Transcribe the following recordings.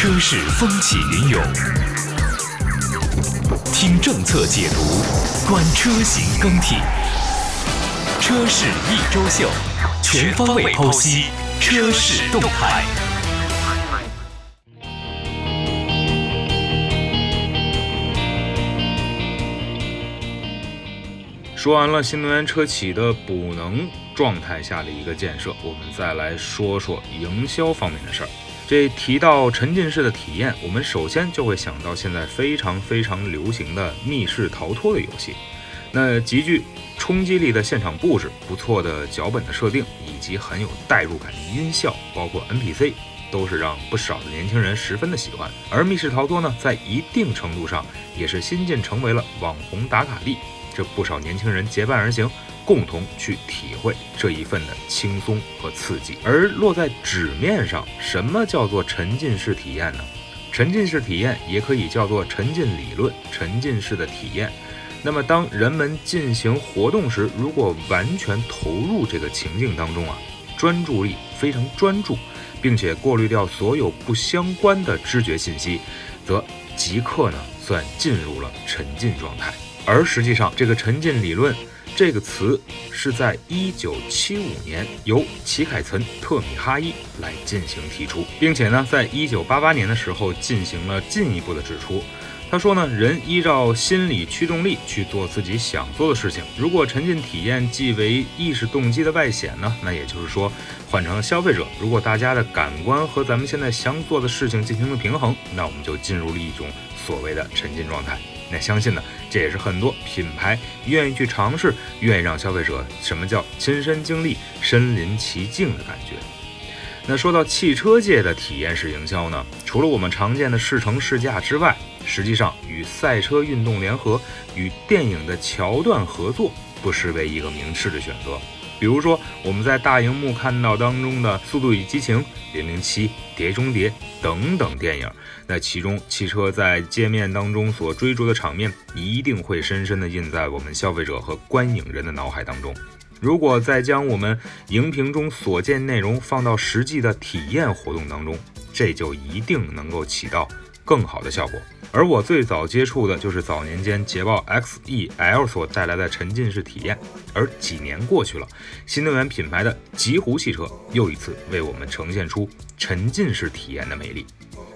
车市风起云涌，听政策解读，观车型更替，车市一周秀，全方位剖析车市动态。说完了新能源车企的补能状态下的一个建设，我们再来说说营销方面的事儿。这提到沉浸式的体验，我们首先就会想到现在非常非常流行的密室逃脱的游戏。那极具冲击力的现场布置、不错的脚本的设定，以及很有代入感的音效，包括 NPC，都是让不少的年轻人十分的喜欢。而密室逃脱呢，在一定程度上也是新晋成为了网红打卡地。这不少年轻人结伴而行，共同去体会这一份的轻松和刺激。而落在纸面上，什么叫做沉浸式体验呢？沉浸式体验也可以叫做沉浸理论、沉浸式的体验。那么，当人们进行活动时，如果完全投入这个情境当中啊，专注力非常专注，并且过滤掉所有不相关的知觉信息，则即刻呢算进入了沉浸状态。而实际上，这个沉浸理论这个词是在一九七五年由齐凯岑特米哈伊来进行提出，并且呢，在一九八八年的时候进行了进一步的指出。他说呢，人依照心理驱动力去做自己想做的事情。如果沉浸体验即为意识动机的外显呢，那也就是说，换成了消费者，如果大家的感官和咱们现在想做的事情进行了平衡，那我们就进入了一种所谓的沉浸状态。那相信呢，这也是很多品牌愿意去尝试，愿意让消费者什么叫亲身经历、身临其境的感觉。那说到汽车界的体验式营销呢，除了我们常见的试乘试驾之外，实际上与赛车运动联合、与电影的桥段合作，不失为一个明智的选择。比如说，我们在大荧幕看到当中的《速度与激情》、《零零七》、《碟中谍》等等电影，那其中汽车在界面当中所追逐的场面，一定会深深地印在我们消费者和观影人的脑海当中。如果再将我们荧屏中所见内容放到实际的体验活动当中，这就一定能够起到更好的效果。而我最早接触的就是早年间捷豹 XE-L 所带来的沉浸式体验，而几年过去了，新能源品牌的极狐汽车又一次为我们呈现出沉浸式体验的魅力。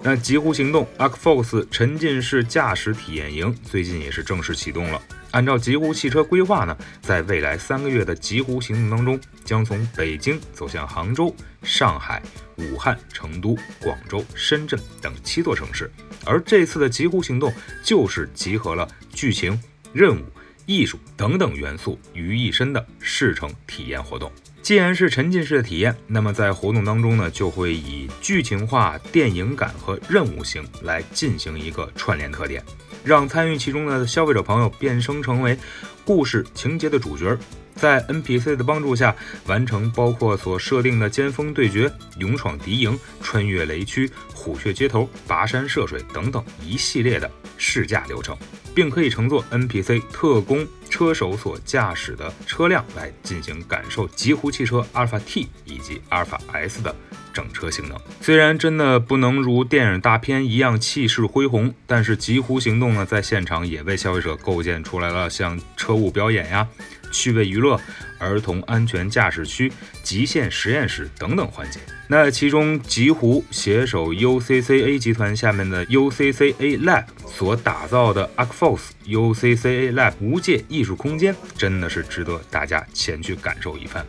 那极狐行动 ArcFox 沉浸式驾驶体验营最近也是正式启动了。按照极狐汽车规划呢，在未来三个月的极狐行动当中，将从北京走向杭州、上海、武汉、成都、广州、深圳等七座城市。而这次的极狐行动就是集合了剧情、任务、艺术等等元素于一身的试乘体验活动。既然是沉浸式的体验，那么在活动当中呢，就会以剧情化、电影感和任务型来进行一个串联特点，让参与其中的消费者朋友变身成为故事情节的主角。在 NPC 的帮助下，完成包括所设定的尖峰对决、勇闯敌营、穿越雷区、虎穴街头、跋山涉水等等一系列的试驾流程，并可以乘坐 NPC 特工车手所驾驶的车辆来进行感受极狐汽车阿尔法 T 以及阿尔法 S 的。整车性能虽然真的不能如电影大片一样气势恢宏，但是极狐行动呢，在现场也为消费者构建出来了像车务表演呀、趣味娱乐、儿童安全驾驶区、极限实验室等等环节。那其中极狐携手 UCCA 集团下面的 UCCA Lab 所打造的 Arcforce UCCA Lab 无界艺术空间，真的是值得大家前去感受一番。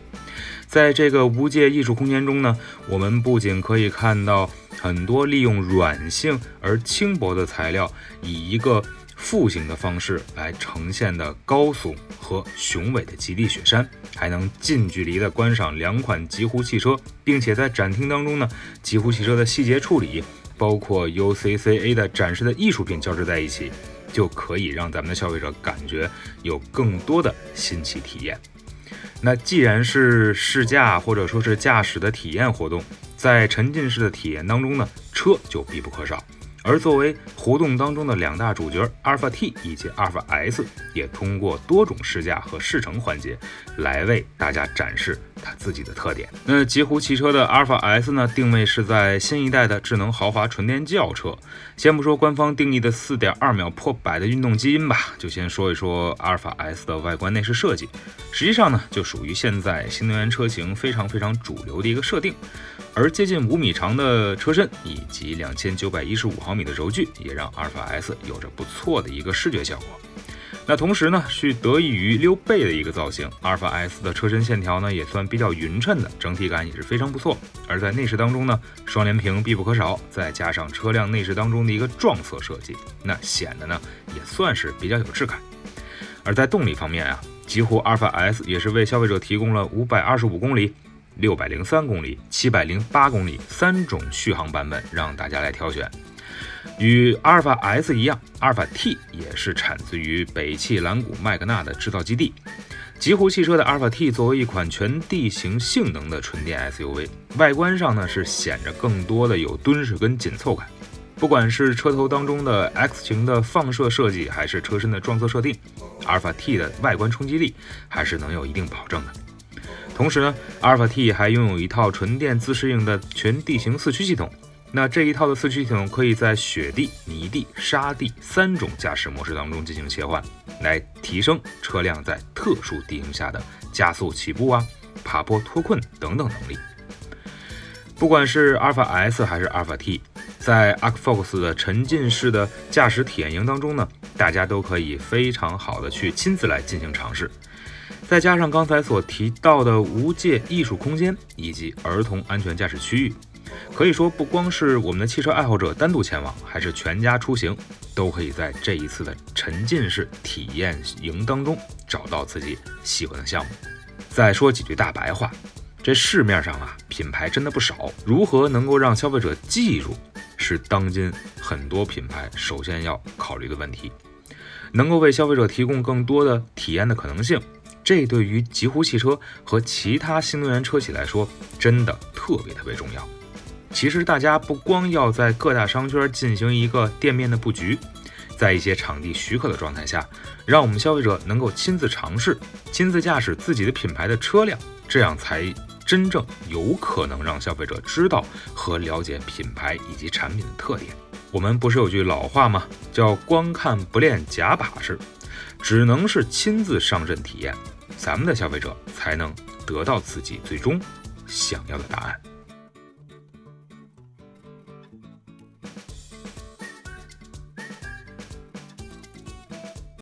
在这个无界艺术空间中呢，我们不仅可以看到很多利用软性而轻薄的材料，以一个复形的方式来呈现的高耸和雄伟的极地雪山，还能近距离的观赏两款极狐汽车，并且在展厅当中呢，极狐汽车的细节处理，包括 UCCA 的展示的艺术品交织在一起，就可以让咱们的消费者感觉有更多的新奇体验。那既然是试驾或者说是驾驶的体验活动，在沉浸式的体验当中呢，车就必不可少。而作为活动当中的两大主角，阿尔法 T 以及阿尔法 S，也通过多种试驾和试乘环节，来为大家展示它自己的特点。那极狐汽车的阿尔法 S 呢，定位是在新一代的智能豪华纯电轿车。先不说官方定义的4.2秒破百的运动基因吧，就先说一说阿尔法 S 的外观内饰设计。实际上呢，就属于现在新能源车型非常非常主流的一个设定。而接近五米长的车身以及两千九百一十五毫米的轴距，也让阿尔法 S 有着不错的一个视觉效果。那同时呢，是得益于溜背的一个造型，阿尔法 S 的车身线条呢也算比较匀称的，整体感也是非常不错。而在内饰当中呢，双联屏必不可少，再加上车辆内饰当中的一个撞色设计，那显得呢也算是比较有质感。而在动力方面啊，极狐阿尔法 S 也是为消费者提供了五百二十五公里、六百零三公里、七百零八公里三种续航版本，让大家来挑选。与阿尔法 S 一样，阿尔法 T 也是产自于北汽蓝谷麦格纳的制造基地。极狐汽车的阿尔法 T 作为一款全地形性能的纯电 SUV，外观上呢是显着更多的有敦实跟紧凑感。不管是车头当中的 X 型的放射设计，还是车身的撞色设定，阿尔法 T 的外观冲击力还是能有一定保证的。同时呢，阿尔法 T 还拥有一套纯电自适应的全地形四驱系统。那这一套的四驱系统可以在雪地、泥地、沙地三种驾驶模式当中进行切换，来提升车辆在特殊地形下的加速起步啊、爬坡脱困等等能力。不管是阿尔法 S 还是阿尔法 T，在 Arcfox 的沉浸式的驾驶体验营当中呢，大家都可以非常好的去亲自来进行尝试。再加上刚才所提到的无界艺术空间以及儿童安全驾驶区域。可以说，不光是我们的汽车爱好者单独前往，还是全家出行，都可以在这一次的沉浸式体验营当中找到自己喜欢的项目。再说几句大白话，这市面上啊，品牌真的不少，如何能够让消费者记住，是当今很多品牌首先要考虑的问题。能够为消费者提供更多的体验的可能性，这对于极狐汽车和其他新能源车企来说，真的特别特别重要。其实大家不光要在各大商圈进行一个店面的布局，在一些场地许可的状态下，让我们消费者能够亲自尝试、亲自驾驶自己的品牌的车辆，这样才真正有可能让消费者知道和了解品牌以及产品的特点。我们不是有句老话吗？叫“光看不练假把式”，只能是亲自上阵体验，咱们的消费者才能得到自己最终想要的答案。